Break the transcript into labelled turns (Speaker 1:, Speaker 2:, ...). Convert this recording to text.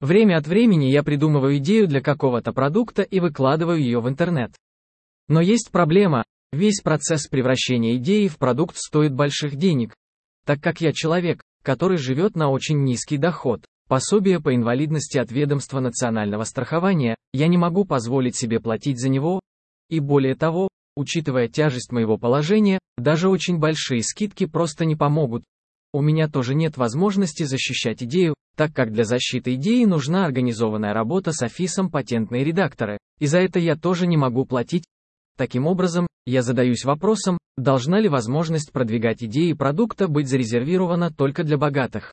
Speaker 1: Время от времени я придумываю идею для какого-то продукта и выкладываю ее в интернет. Но есть проблема, весь процесс превращения идеи в продукт стоит больших денег. Так как я человек, который живет на очень низкий доход, пособие по инвалидности от ведомства национального страхования, я не могу позволить себе платить за него, и более того, учитывая тяжесть моего положения, даже очень большие скидки просто не помогут. У меня тоже нет возможности защищать идею, так как для защиты идеи нужна организованная работа с офисом патентные редакторы, и за это я тоже не могу платить. Таким образом, я задаюсь вопросом, должна ли возможность продвигать идеи продукта быть зарезервирована только для богатых.